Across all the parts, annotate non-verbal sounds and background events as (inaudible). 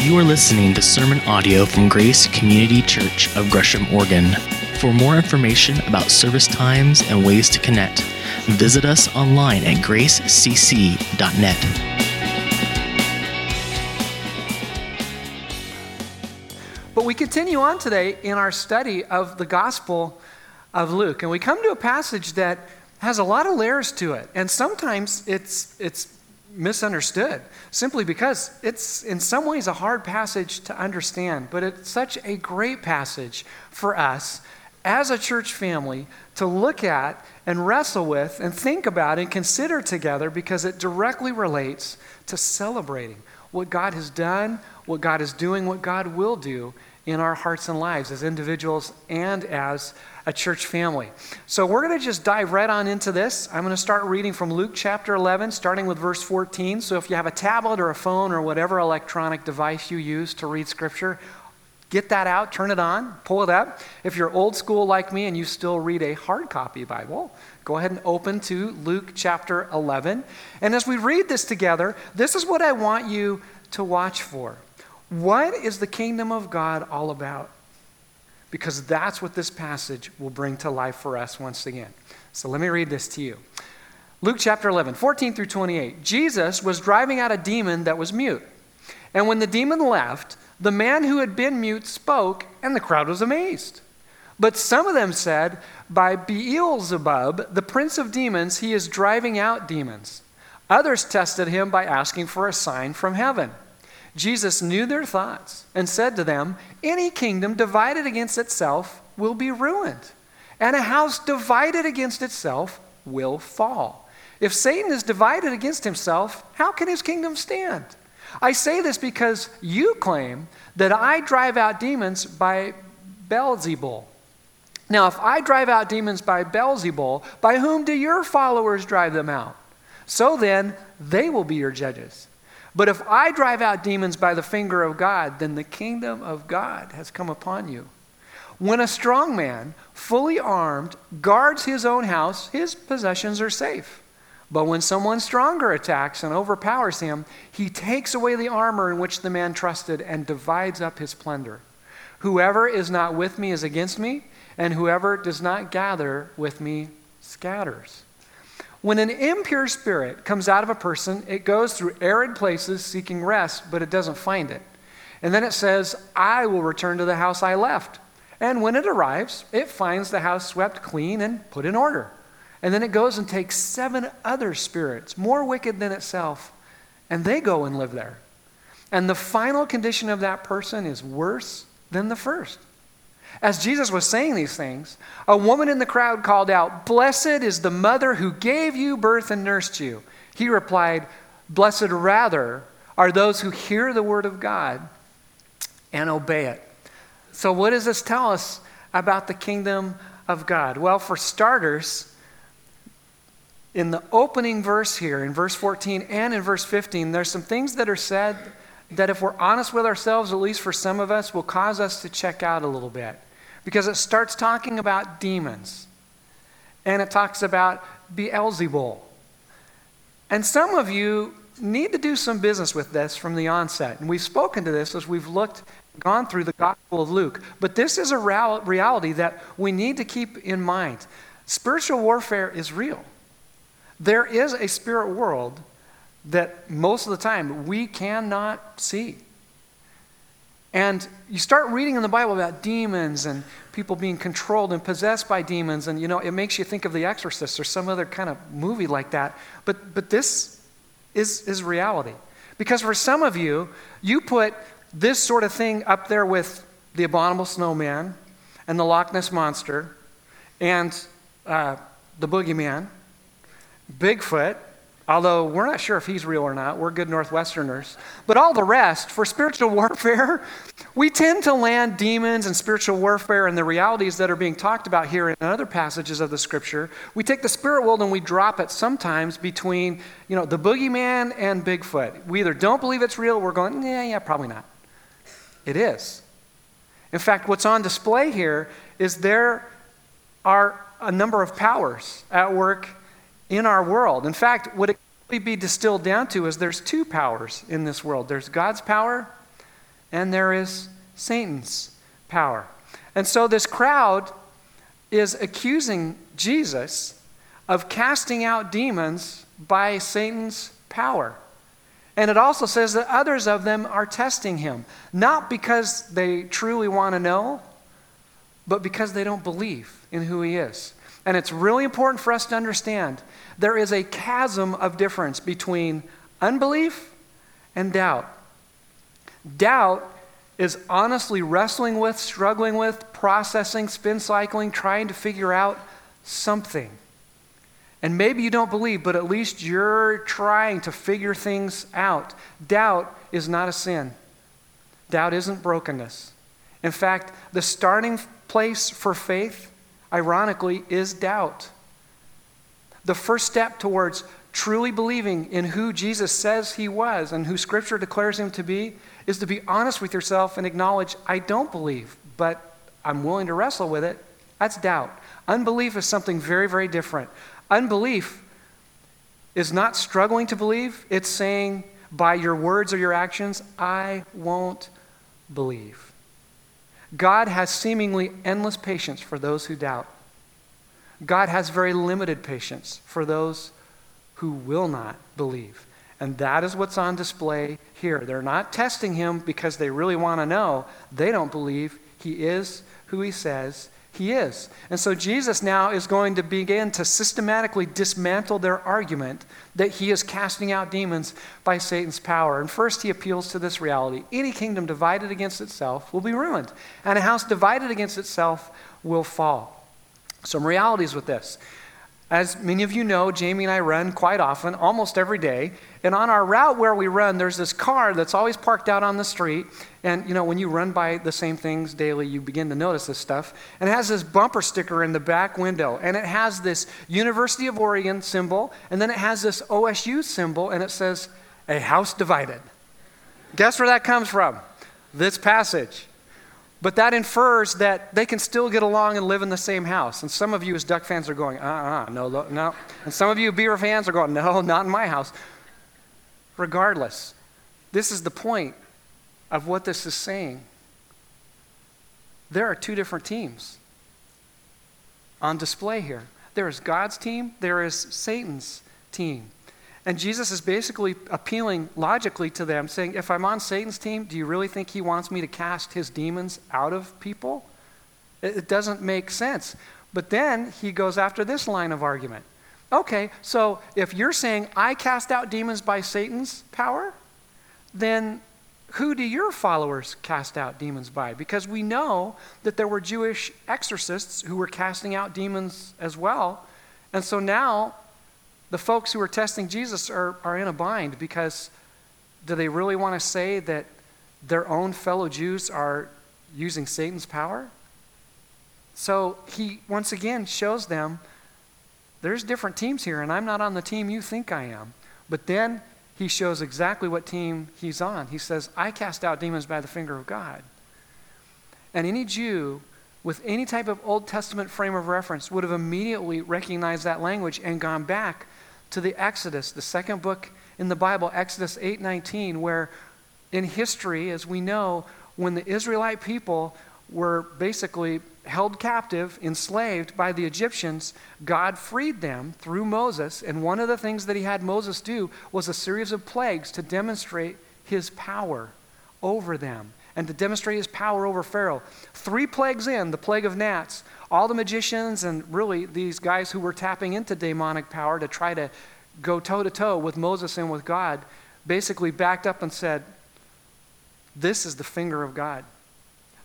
You are listening to sermon audio from Grace Community Church of Gresham, Oregon. For more information about service times and ways to connect, visit us online at gracecc.net. But we continue on today in our study of the Gospel of Luke, and we come to a passage that has a lot of layers to it, and sometimes it's it's misunderstood simply because it's in some ways a hard passage to understand, but it's such a great passage for us as a church family to look at and wrestle with and think about and consider together because it directly relates to celebrating what God has done, what God is doing, what God will do in our hearts and lives as individuals and as a church family. So we're going to just dive right on into this. I'm going to start reading from Luke chapter 11, starting with verse 14. So if you have a tablet or a phone or whatever electronic device you use to read scripture, get that out, turn it on, pull it up. If you're old school like me and you still read a hard copy Bible, go ahead and open to Luke chapter 11. And as we read this together, this is what I want you to watch for. What is the kingdom of God all about? Because that's what this passage will bring to life for us once again. So let me read this to you. Luke chapter 11, 14 through 28. Jesus was driving out a demon that was mute. And when the demon left, the man who had been mute spoke, and the crowd was amazed. But some of them said, By Beelzebub, the prince of demons, he is driving out demons. Others tested him by asking for a sign from heaven. Jesus knew their thoughts and said to them, Any kingdom divided against itself will be ruined, and a house divided against itself will fall. If Satan is divided against himself, how can his kingdom stand? I say this because you claim that I drive out demons by Beelzebul. Now, if I drive out demons by Beelzebul, by whom do your followers drive them out? So then, they will be your judges. But if I drive out demons by the finger of God, then the kingdom of God has come upon you. When a strong man, fully armed, guards his own house, his possessions are safe. But when someone stronger attacks and overpowers him, he takes away the armor in which the man trusted and divides up his plunder. Whoever is not with me is against me, and whoever does not gather with me scatters. When an impure spirit comes out of a person, it goes through arid places seeking rest, but it doesn't find it. And then it says, I will return to the house I left. And when it arrives, it finds the house swept clean and put in order. And then it goes and takes seven other spirits, more wicked than itself, and they go and live there. And the final condition of that person is worse than the first. As Jesus was saying these things, a woman in the crowd called out, Blessed is the mother who gave you birth and nursed you. He replied, Blessed rather are those who hear the word of God and obey it. So, what does this tell us about the kingdom of God? Well, for starters, in the opening verse here, in verse 14 and in verse 15, there's some things that are said that, if we're honest with ourselves, at least for some of us, will cause us to check out a little bit because it starts talking about demons and it talks about Beelzebul. And some of you need to do some business with this from the onset. And we've spoken to this as we've looked, gone through the Gospel of Luke. But this is a reality that we need to keep in mind. Spiritual warfare is real. There is a spirit world that most of the time we cannot see. And you start reading in the Bible about demons and people being controlled and possessed by demons, and you know, it makes you think of The Exorcist or some other kind of movie like that. But, but this is, is reality. Because for some of you, you put this sort of thing up there with the abominable snowman and the Loch Ness monster and uh, the boogeyman, Bigfoot, Although we're not sure if he's real or not. We're good Northwesterners. But all the rest, for spiritual (laughs) warfare, we tend to land demons and spiritual warfare and the realities that are being talked about here in other passages of the scripture. We take the spirit world and we drop it sometimes between, you know, the boogeyman and Bigfoot. We either don't believe it's real, we're going, yeah, yeah, probably not. It is. In fact, what's on display here is there are a number of powers at work in our world. In fact, what it could be distilled down to is there's two powers in this world there's God's power and there is Satan's power. And so this crowd is accusing Jesus of casting out demons by Satan's power. And it also says that others of them are testing him, not because they truly want to know, but because they don't believe in who he is. And it's really important for us to understand there is a chasm of difference between unbelief and doubt. Doubt is honestly wrestling with, struggling with, processing, spin cycling, trying to figure out something. And maybe you don't believe, but at least you're trying to figure things out. Doubt is not a sin, doubt isn't brokenness. In fact, the starting place for faith, ironically, is doubt. The first step towards truly believing in who Jesus says he was and who Scripture declares him to be is to be honest with yourself and acknowledge, I don't believe, but I'm willing to wrestle with it. That's doubt. Unbelief is something very, very different. Unbelief is not struggling to believe, it's saying by your words or your actions, I won't believe. God has seemingly endless patience for those who doubt. God has very limited patience for those who will not believe. And that is what's on display here. They're not testing him because they really want to know. They don't believe he is who he says he is. And so Jesus now is going to begin to systematically dismantle their argument that he is casting out demons by Satan's power. And first, he appeals to this reality any kingdom divided against itself will be ruined, and a house divided against itself will fall. Some realities with this. As many of you know, Jamie and I run quite often, almost every day. And on our route where we run, there's this car that's always parked out on the street. And, you know, when you run by the same things daily, you begin to notice this stuff. And it has this bumper sticker in the back window. And it has this University of Oregon symbol. And then it has this OSU symbol. And it says, A house divided. Guess where that comes from? This passage. But that infers that they can still get along and live in the same house. And some of you, as Duck fans, are going, uh uh-uh, uh, no, no. And some of you, Beaver fans, are going, no, not in my house. Regardless, this is the point of what this is saying. There are two different teams on display here there is God's team, there is Satan's team. And Jesus is basically appealing logically to them, saying, If I'm on Satan's team, do you really think he wants me to cast his demons out of people? It doesn't make sense. But then he goes after this line of argument. Okay, so if you're saying, I cast out demons by Satan's power, then who do your followers cast out demons by? Because we know that there were Jewish exorcists who were casting out demons as well. And so now the folks who are testing Jesus are, are in a bind because do they really want to say that their own fellow Jews are using Satan's power? So he once again shows them there's different teams here, and I'm not on the team you think I am. But then he shows exactly what team he's on. He says, I cast out demons by the finger of God. And any Jew with any type of Old Testament frame of reference would have immediately recognized that language and gone back to the Exodus, the second book in the Bible, Exodus 8:19, where in history, as we know, when the Israelite people were basically held captive, enslaved by the Egyptians, God freed them through Moses. And one of the things that he had Moses do was a series of plagues to demonstrate his power over them and to demonstrate his power over Pharaoh. Three plagues in, the plague of gnats, all the magicians and really these guys who were tapping into demonic power to try to go toe to toe with Moses and with God basically backed up and said, This is the finger of God.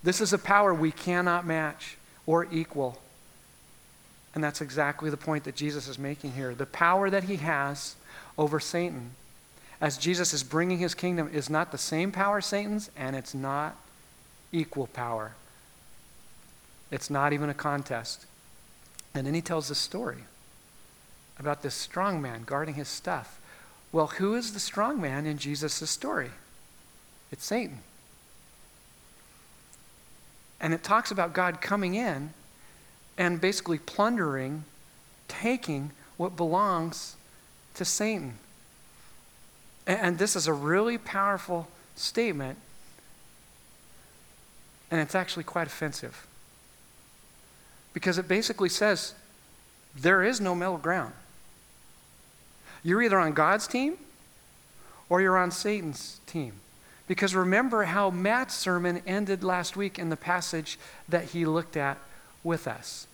This is a power we cannot match or equal. And that's exactly the point that Jesus is making here. The power that he has over Satan, as Jesus is bringing his kingdom, is not the same power Satan's, and it's not equal power. It's not even a contest. And then he tells this story about this strong man guarding his stuff. Well, who is the strong man in Jesus' story? It's Satan. And it talks about God coming in and basically plundering, taking what belongs to Satan. And, this is a really powerful statement And it's actually quite offensive. Because it basically says there is no middle ground. You're either on God's team or you're on Satan's team. Because remember how Matt's sermon ended last week in the passage that he looked at with us.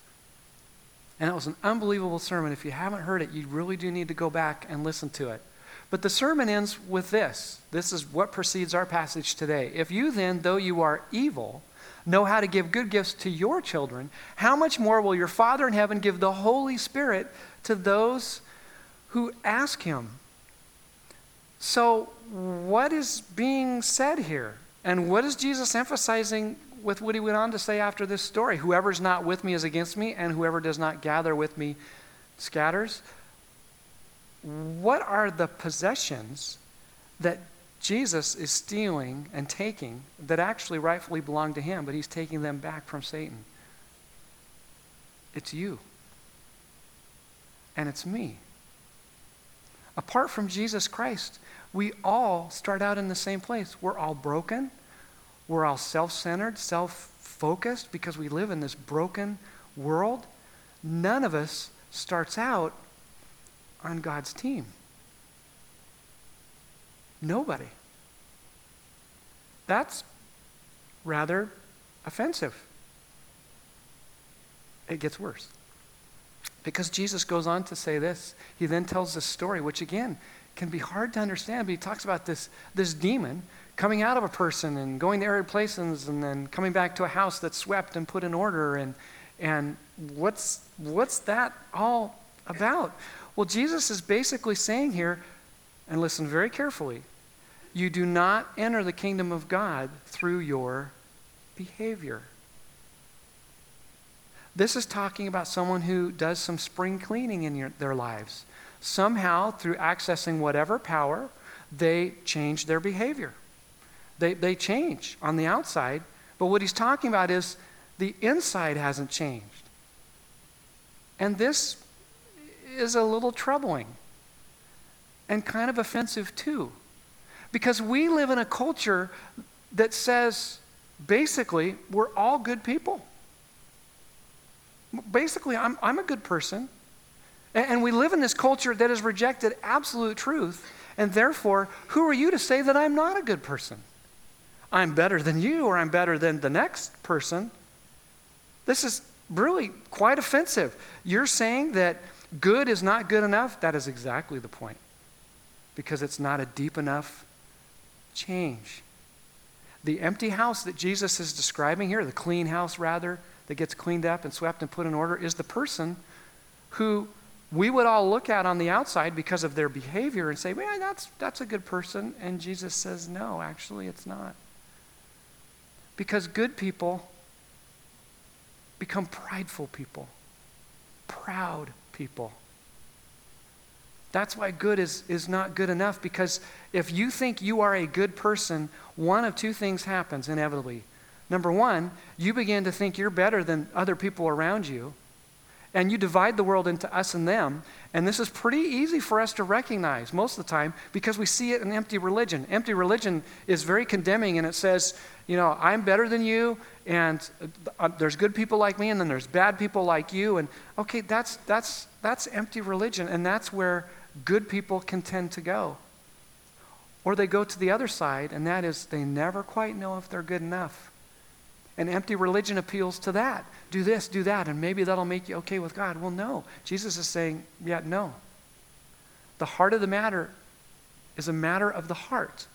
And it was an unbelievable sermon. If you haven't heard it, you really do need to go back and listen to it. But the sermon ends with this. This is what precedes our passage today. If you then, though you are evil, know how to give good gifts to your children, how much more will your Father in heaven give the Holy Spirit to those who ask him? So, what is being said here? And what is Jesus emphasizing with what he went on to say after this story? Whoever's not with me is against me, and whoever does not gather with me scatters. What are the possessions that Jesus is stealing and taking that actually rightfully belong to him, but he's taking them back from Satan? It's you. And it's me. Apart from Jesus Christ, we all start out in the same place. We're all broken. We're all self centered, self focused because we live in this broken world. None of us starts out on God's team. Nobody. That's rather offensive. It gets worse. Because Jesus goes on to say this. He then tells this story, which again can be hard to understand, but he talks about this, this demon coming out of a person and going to arid places and then coming back to a house that's swept and put in order. And, and what's, what's that all about? Well, Jesus is basically saying here, and listen very carefully, you do not enter the kingdom of God through your behavior. This is talking about someone who does some spring cleaning in your, their lives. Somehow, through accessing whatever power, they change their behavior. They, they change on the outside, but what he's talking about is the inside hasn't changed. And this is a little troubling and kind of offensive too. Because we live in a culture that says basically we're all good people. Basically, I'm, I'm a good person. And, and we live in this culture that has rejected absolute truth. And therefore, who are you to say that I'm not a good person? I'm better than you or I'm better than the next person. This is really quite offensive. You're saying that good is not good enough? That is exactly the point. Because it's not a deep enough change. The empty house that Jesus is describing here, the clean house rather, that gets cleaned up and swept and put in order, is the person who we would all look at on the outside because of their behavior and say, man, that's, that's a good person. And Jesus says, no, actually, it's not. Because good people become prideful people, proud people. That's why good is, is not good enough because if you think you are a good person, one of two things happens inevitably. Number one, you begin to think you're better than other people around you and you divide the world into us and them. And this is pretty easy for us to recognize most of the time because we see it in empty religion. Empty religion is very condemning and it says, you know, I'm better than you and uh, there's good people like me and then there's bad people like you. And okay, that's, that's, that's empty religion and that's where good people can tend to go. Or they go to the other side and that is they never quite know if they're good enough. And empty religion appeals to that. Do this, do that, and maybe that'll make you okay with God. Well, no. Jesus is saying, yeah, no. The heart of the matter is a matter of the heart.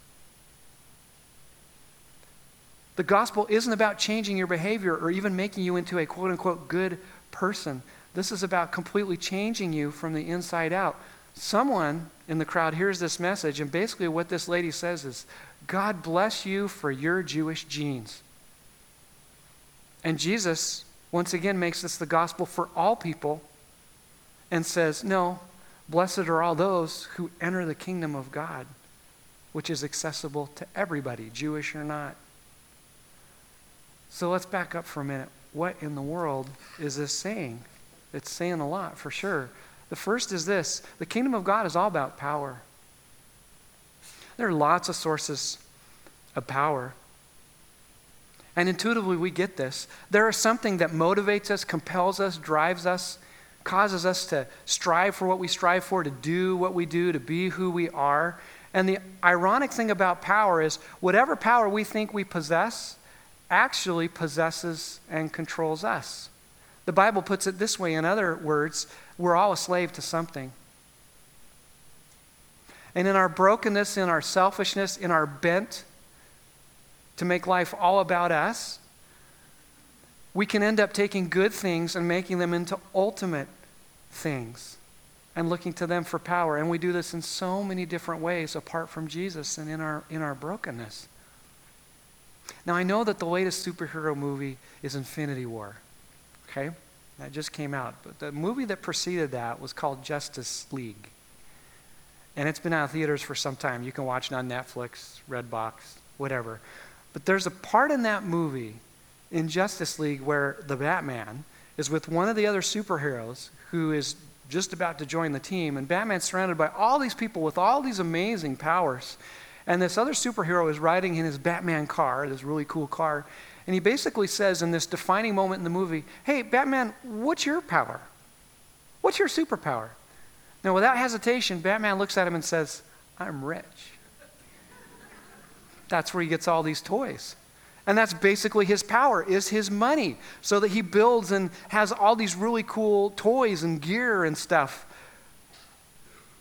The gospel isn't about changing your behavior or even making you into a quote unquote good person. This is about completely changing you from the inside out. Someone in the crowd hears this message, and basically what this lady says is, God bless you for your Jewish genes. And Jesus, once again, makes this the gospel for all people and says, No, blessed are all those who enter the kingdom of God, which is accessible to everybody, Jewish or not. So let's back up for a minute. What in the world is this saying? It's saying a lot, for sure. The first is this the kingdom of God is all about power. There are lots of sources of power. And intuitively, we get this. There is something that motivates us, compels us, drives us, causes us to strive for what we strive for, to do what we do, to be who we are. And the ironic thing about power is whatever power we think we possess actually possesses and controls us. The Bible puts it this way in other words, we're all a slave to something. And in our brokenness, in our selfishness, in our bent to make life all about us, we can end up taking good things and making them into ultimate things and looking to them for power. And we do this in so many different ways apart from Jesus and in our, in our brokenness. Now, I know that the latest superhero movie is Infinity War. Okay? That just came out. But the movie that preceded that was called Justice League. And it's been out of theaters for some time. You can watch it on Netflix, Redbox, whatever. But there's a part in that movie in Justice League where the Batman is with one of the other superheroes who is just about to join the team. And Batman's surrounded by all these people with all these amazing powers. And this other superhero is riding in his Batman car, this really cool car. And he basically says in this defining moment in the movie, Hey, Batman, what's your power? What's your superpower? Now, without hesitation, Batman looks at him and says, I'm rich. That's where he gets all these toys. And that's basically his power, is his money. So that he builds and has all these really cool toys and gear and stuff.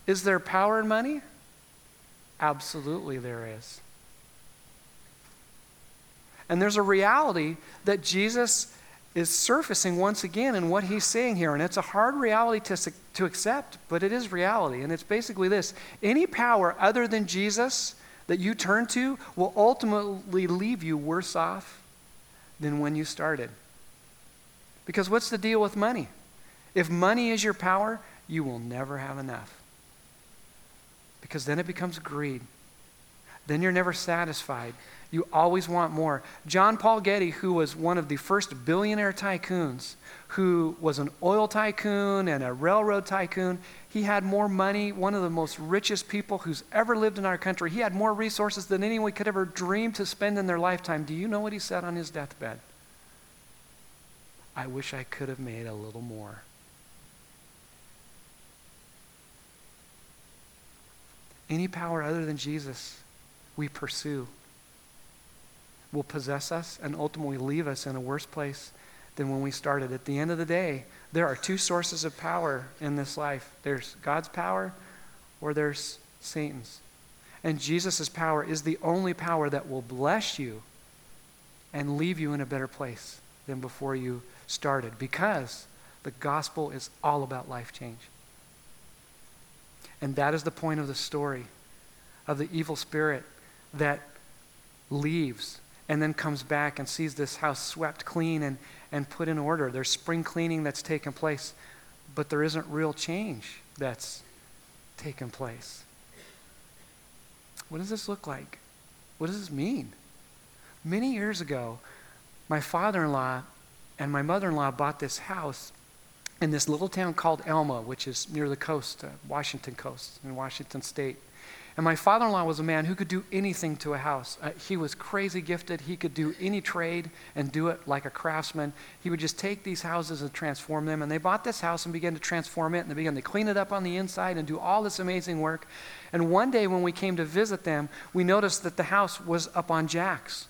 Is there power in money? Absolutely, there is. And there's a reality that Jesus is surfacing once again in what he's saying here. And it's a hard reality to, to accept, but it is reality. And it's basically this any power other than Jesus that you turn to will ultimately leave you worse off than when you started. Because what's the deal with money? If money is your power, you will never have enough. Because then it becomes greed. Then you're never satisfied. You always want more. John Paul Getty, who was one of the first billionaire tycoons, who was an oil tycoon and a railroad tycoon, he had more money, one of the most richest people who's ever lived in our country. He had more resources than anyone could ever dream to spend in their lifetime. Do you know what he said on his deathbed? I wish I could have made a little more. Any power other than Jesus we pursue will possess us and ultimately leave us in a worse place than when we started. At the end of the day, there are two sources of power in this life there's God's power or there's Satan's. And Jesus' power is the only power that will bless you and leave you in a better place than before you started because the gospel is all about life change. And that is the point of the story of the evil spirit that leaves and then comes back and sees this house swept clean and, and put in order. There's spring cleaning that's taken place, but there isn't real change that's taken place. What does this look like? What does this mean? Many years ago, my father in law and my mother in law bought this house in this little town called Elma, which is near the coast, uh, Washington coast, in Washington state. And my father in law was a man who could do anything to a house. Uh, he was crazy gifted. He could do any trade and do it like a craftsman. He would just take these houses and transform them. And they bought this house and began to transform it. And they began to clean it up on the inside and do all this amazing work. And one day when we came to visit them, we noticed that the house was up on jacks.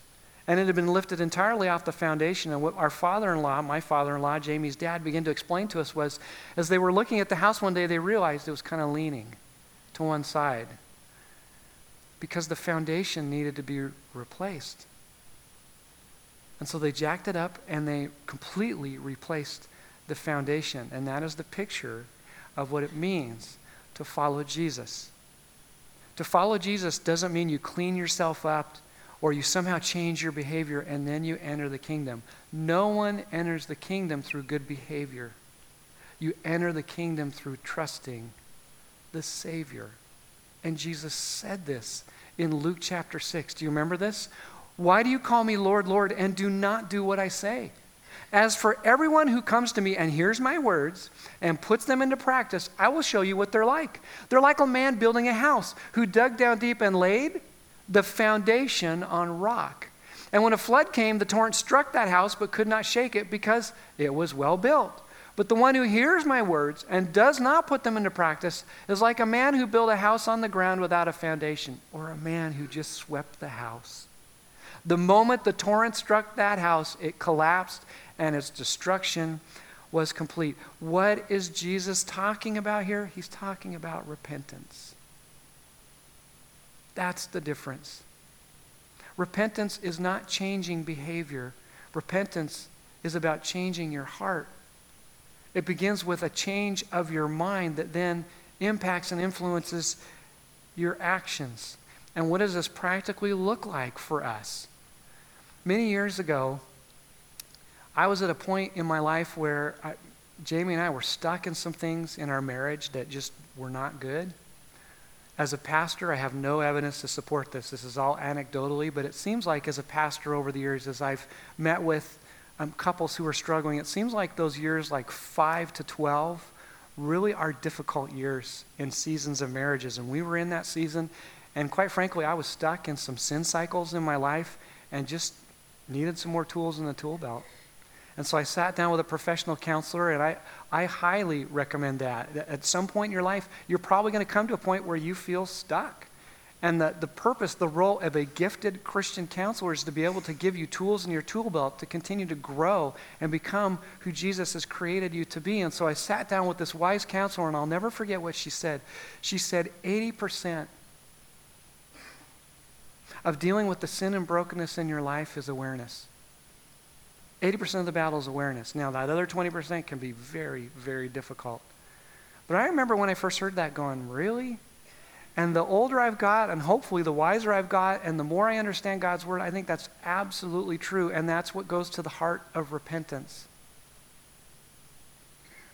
And it had been lifted entirely off the foundation. And what our father in law, my father in law, Jamie's dad, began to explain to us was as they were looking at the house one day, they realized it was kind of leaning to one side because the foundation needed to be replaced. And so they jacked it up and they completely replaced the foundation. And that is the picture of what it means to follow Jesus. To follow Jesus doesn't mean you clean yourself up or you somehow change your behavior and then you enter the kingdom. No one enters the kingdom through good behavior. You enter the kingdom through trusting the Savior. And Jesus said this in Luke chapter 6. Do you remember this? Why do you call me Lord, Lord, and do not do what I say? As for everyone who comes to me and hears my words and puts them into practice, I will show you what they're like. They're like a man building a house who dug down deep and laid the foundation on rock. And when a flood came, the torrent struck that house but could not shake it because it was well built. But the one who hears my words and does not put them into practice is like a man who built a house on the ground without a foundation, or a man who just swept the house. The moment the torrent struck that house, it collapsed and its destruction was complete. What is Jesus talking about here? He's talking about repentance. That's the difference. Repentance is not changing behavior, repentance is about changing your heart. It begins with a change of your mind that then impacts and influences your actions. And what does this practically look like for us? Many years ago, I was at a point in my life where I, Jamie and I were stuck in some things in our marriage that just were not good. As a pastor, I have no evidence to support this. This is all anecdotally, but it seems like as a pastor over the years, as I've met with um, couples who are struggling, it seems like those years, like 5 to 12, really are difficult years in seasons of marriages. And we were in that season, and quite frankly, I was stuck in some sin cycles in my life and just needed some more tools in the tool belt. And so I sat down with a professional counselor, and I, I highly recommend that. At some point in your life, you're probably going to come to a point where you feel stuck. And the, the purpose, the role of a gifted Christian counselor is to be able to give you tools in your tool belt to continue to grow and become who Jesus has created you to be. And so I sat down with this wise counselor, and I'll never forget what she said. She said, 80% of dealing with the sin and brokenness in your life is awareness. 80% of the battle is awareness. Now, that other 20% can be very, very difficult. But I remember when I first heard that going, really? And the older I've got, and hopefully the wiser I've got, and the more I understand God's word, I think that's absolutely true. And that's what goes to the heart of repentance.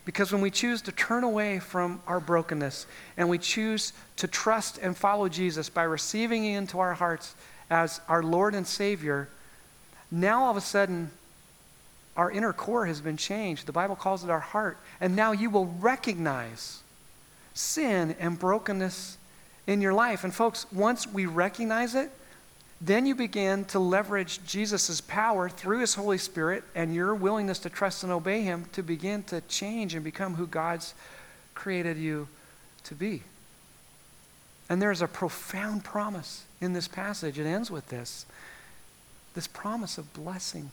Because when we choose to turn away from our brokenness and we choose to trust and follow Jesus by receiving Him into our hearts as our Lord and Savior, now all of a sudden our inner core has been changed. The Bible calls it our heart. And now you will recognize sin and brokenness in your life. And folks, once we recognize it, then you begin to leverage Jesus' power through his Holy Spirit and your willingness to trust and obey him to begin to change and become who God's created you to be. And there's a profound promise in this passage. It ends with this this promise of blessing.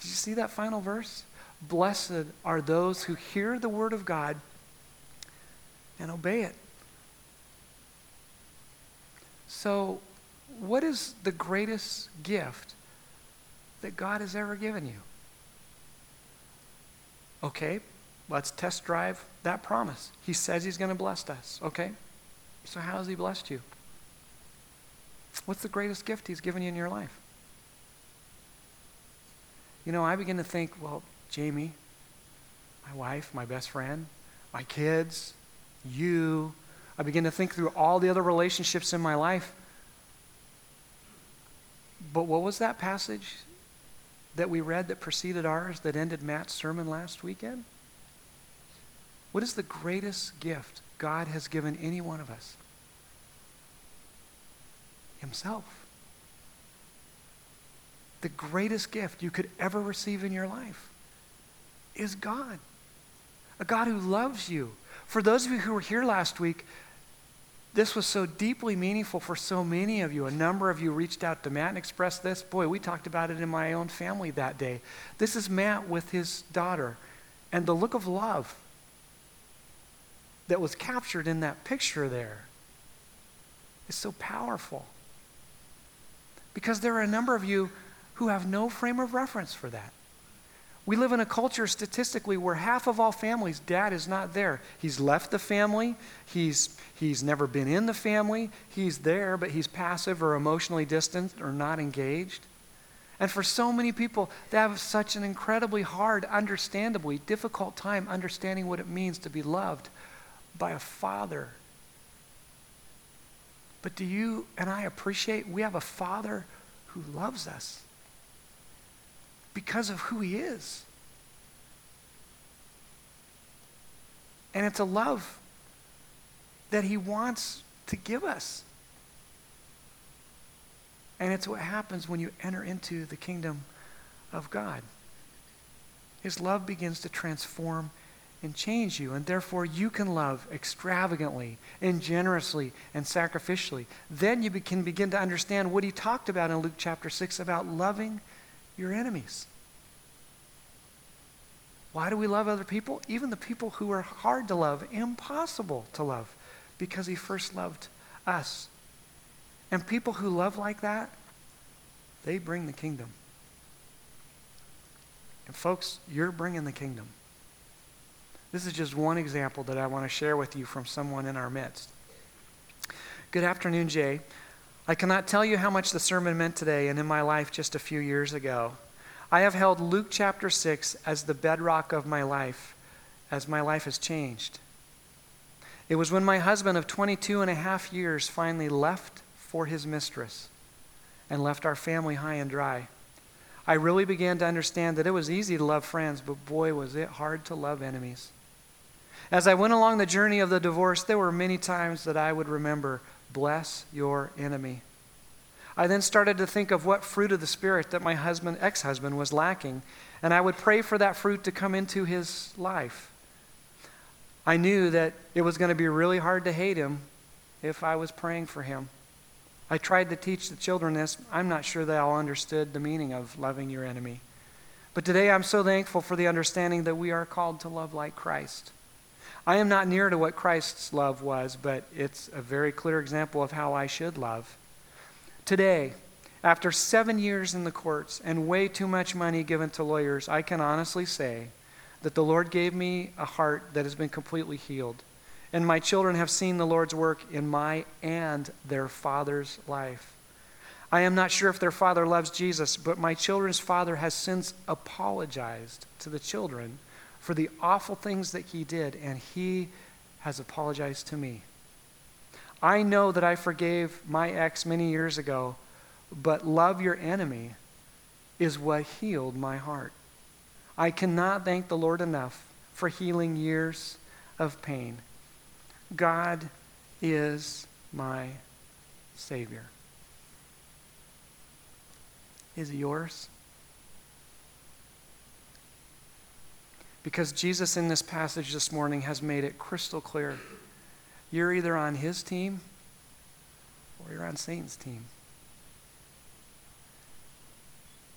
Did you see that final verse? Blessed are those who hear the word of God and obey it. So, what is the greatest gift that God has ever given you? Okay, let's test drive that promise. He says He's going to bless us. Okay, so how has He blessed you? What's the greatest gift He's given you in your life? You know, I begin to think, well, Jamie, my wife, my best friend, my kids, you. I begin to think through all the other relationships in my life. But what was that passage that we read that preceded ours that ended Matt's sermon last weekend? What is the greatest gift God has given any one of us? Himself the greatest gift you could ever receive in your life is God. A God who loves you. For those of you who were here last week, this was so deeply meaningful for so many of you. A number of you reached out to Matt and expressed this. Boy, we talked about it in my own family that day. This is Matt with his daughter. And the look of love that was captured in that picture there is so powerful. Because there are a number of you who have no frame of reference for that. We live in a culture statistically where half of all families, dad is not there. He's left the family, he's, he's never been in the family, he's there, but he's passive or emotionally distant or not engaged. And for so many people, they have such an incredibly hard, understandably difficult time understanding what it means to be loved by a father. But do you and I appreciate we have a father who loves us? Because of who he is. And it's a love that he wants to give us. And it's what happens when you enter into the kingdom of God. His love begins to transform and change you, and therefore you can love extravagantly and generously and sacrificially. Then you can begin to understand what he talked about in Luke chapter 6 about loving your enemies. Why do we love other people? Even the people who are hard to love, impossible to love, because he first loved us. And people who love like that, they bring the kingdom. And folks, you're bringing the kingdom. This is just one example that I want to share with you from someone in our midst. Good afternoon, Jay. I cannot tell you how much the sermon meant today and in my life just a few years ago. I have held Luke chapter 6 as the bedrock of my life as my life has changed. It was when my husband of 22 and a half years finally left for his mistress and left our family high and dry. I really began to understand that it was easy to love friends, but boy, was it hard to love enemies. As I went along the journey of the divorce, there were many times that I would remember, bless your enemy. I then started to think of what fruit of the Spirit that my husband, ex husband, was lacking, and I would pray for that fruit to come into his life. I knew that it was going to be really hard to hate him if I was praying for him. I tried to teach the children this. I'm not sure they all understood the meaning of loving your enemy. But today I'm so thankful for the understanding that we are called to love like Christ. I am not near to what Christ's love was, but it's a very clear example of how I should love. Today, after seven years in the courts and way too much money given to lawyers, I can honestly say that the Lord gave me a heart that has been completely healed. And my children have seen the Lord's work in my and their father's life. I am not sure if their father loves Jesus, but my children's father has since apologized to the children for the awful things that he did, and he has apologized to me. I know that I forgave my ex many years ago, but love your enemy is what healed my heart. I cannot thank the Lord enough for healing years of pain. God is my Savior. Is he yours? Because Jesus in this passage this morning has made it crystal clear you're either on his team or you're on Satan's team.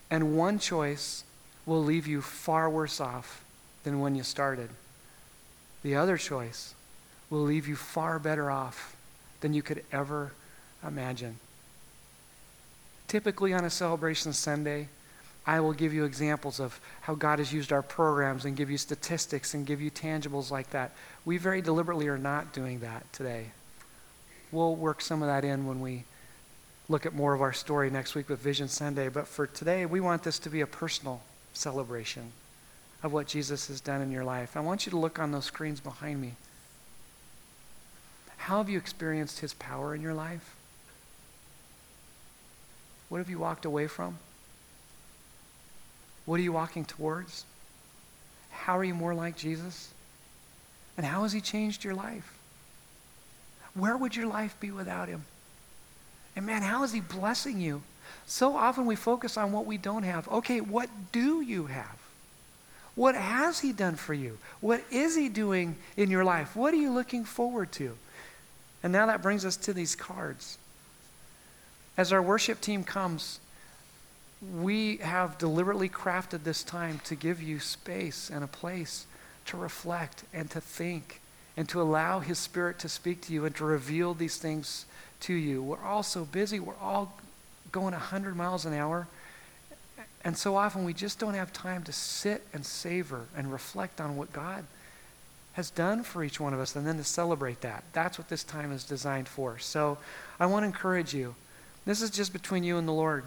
And one choice will leave you far worse off than when you started. The other choice will leave you far better off than you could ever imagine. Typically, on a celebration Sunday, I will give you examples of how God has used our programs and give you statistics and give you tangibles like that. We very deliberately are not doing that today. We'll work some of that in when we look at more of our story next week with Vision Sunday. But for today, we want this to be a personal celebration of what Jesus has done in your life. I want you to look on those screens behind me. How have you experienced his power in your life? What have you walked away from? What are you walking towards? How are you more like Jesus? And how has he changed your life? Where would your life be without him? And man, how is he blessing you? So often we focus on what we don't have. Okay, what do you have? What has he done for you? What is he doing in your life? What are you looking forward to? And now that brings us to these cards. As our worship team comes, we have deliberately crafted this time to give you space and a place to reflect and to think and to allow His Spirit to speak to you and to reveal these things to you. We're all so busy. We're all going 100 miles an hour. And so often we just don't have time to sit and savor and reflect on what God has done for each one of us and then to celebrate that. That's what this time is designed for. So I want to encourage you. This is just between you and the Lord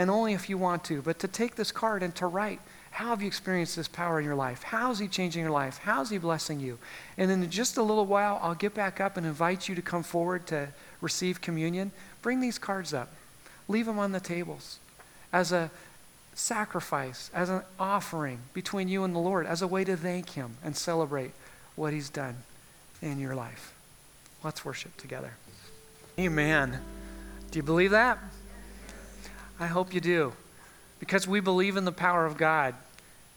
and only if you want to, but to take this card and to write, how have you experienced this power in your life? How is He changing your life? How is He blessing you? And in just a little while, I'll get back up and invite you to come forward to receive communion. Bring these cards up, leave them on the tables as a sacrifice, as an offering between you and the Lord, as a way to thank Him and celebrate what He's done in your life. Let's worship together. Amen. Do you believe that? I hope you do. Because we believe in the power of God,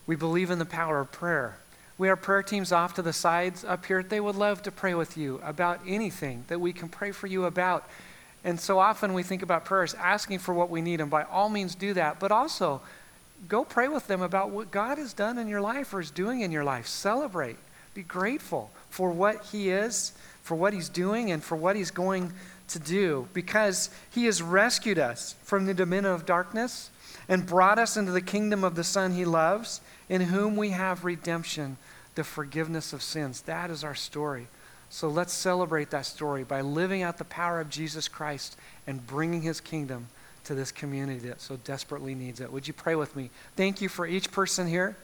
we believe in the power of prayer. We have prayer teams off to the sides up here. They would love to pray with you about anything that we can pray for you about. And so often we think about prayers asking for what we need, and by all means do that. But also, go pray with them about what God has done in your life or is doing in your life. Celebrate. Be grateful for what He is, for what He's doing, and for what He's going to do because He has rescued us from the dominion of darkness and brought us into the kingdom of the Son He loves, in whom we have redemption, the forgiveness of sins. That is our story. So let's celebrate that story by living out the power of Jesus Christ and bringing his kingdom to this community that so desperately needs it. Would you pray with me? Thank you for each person here.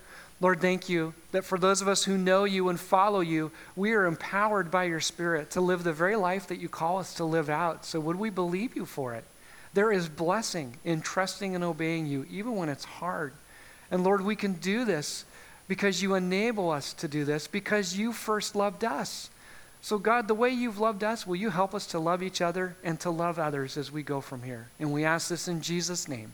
Lord, thank you that for those of us who know you and follow you, we are empowered by your Spirit to live the very life that you call us to live out. So, would we believe you for it? There is blessing in trusting and obeying you, even when it's hard. And Lord, we can do this because you enable us to do this, because you first loved us. So, God, the way you've loved us, will you help us to love each other and to love others as we go from here? And we ask this in Jesus' name.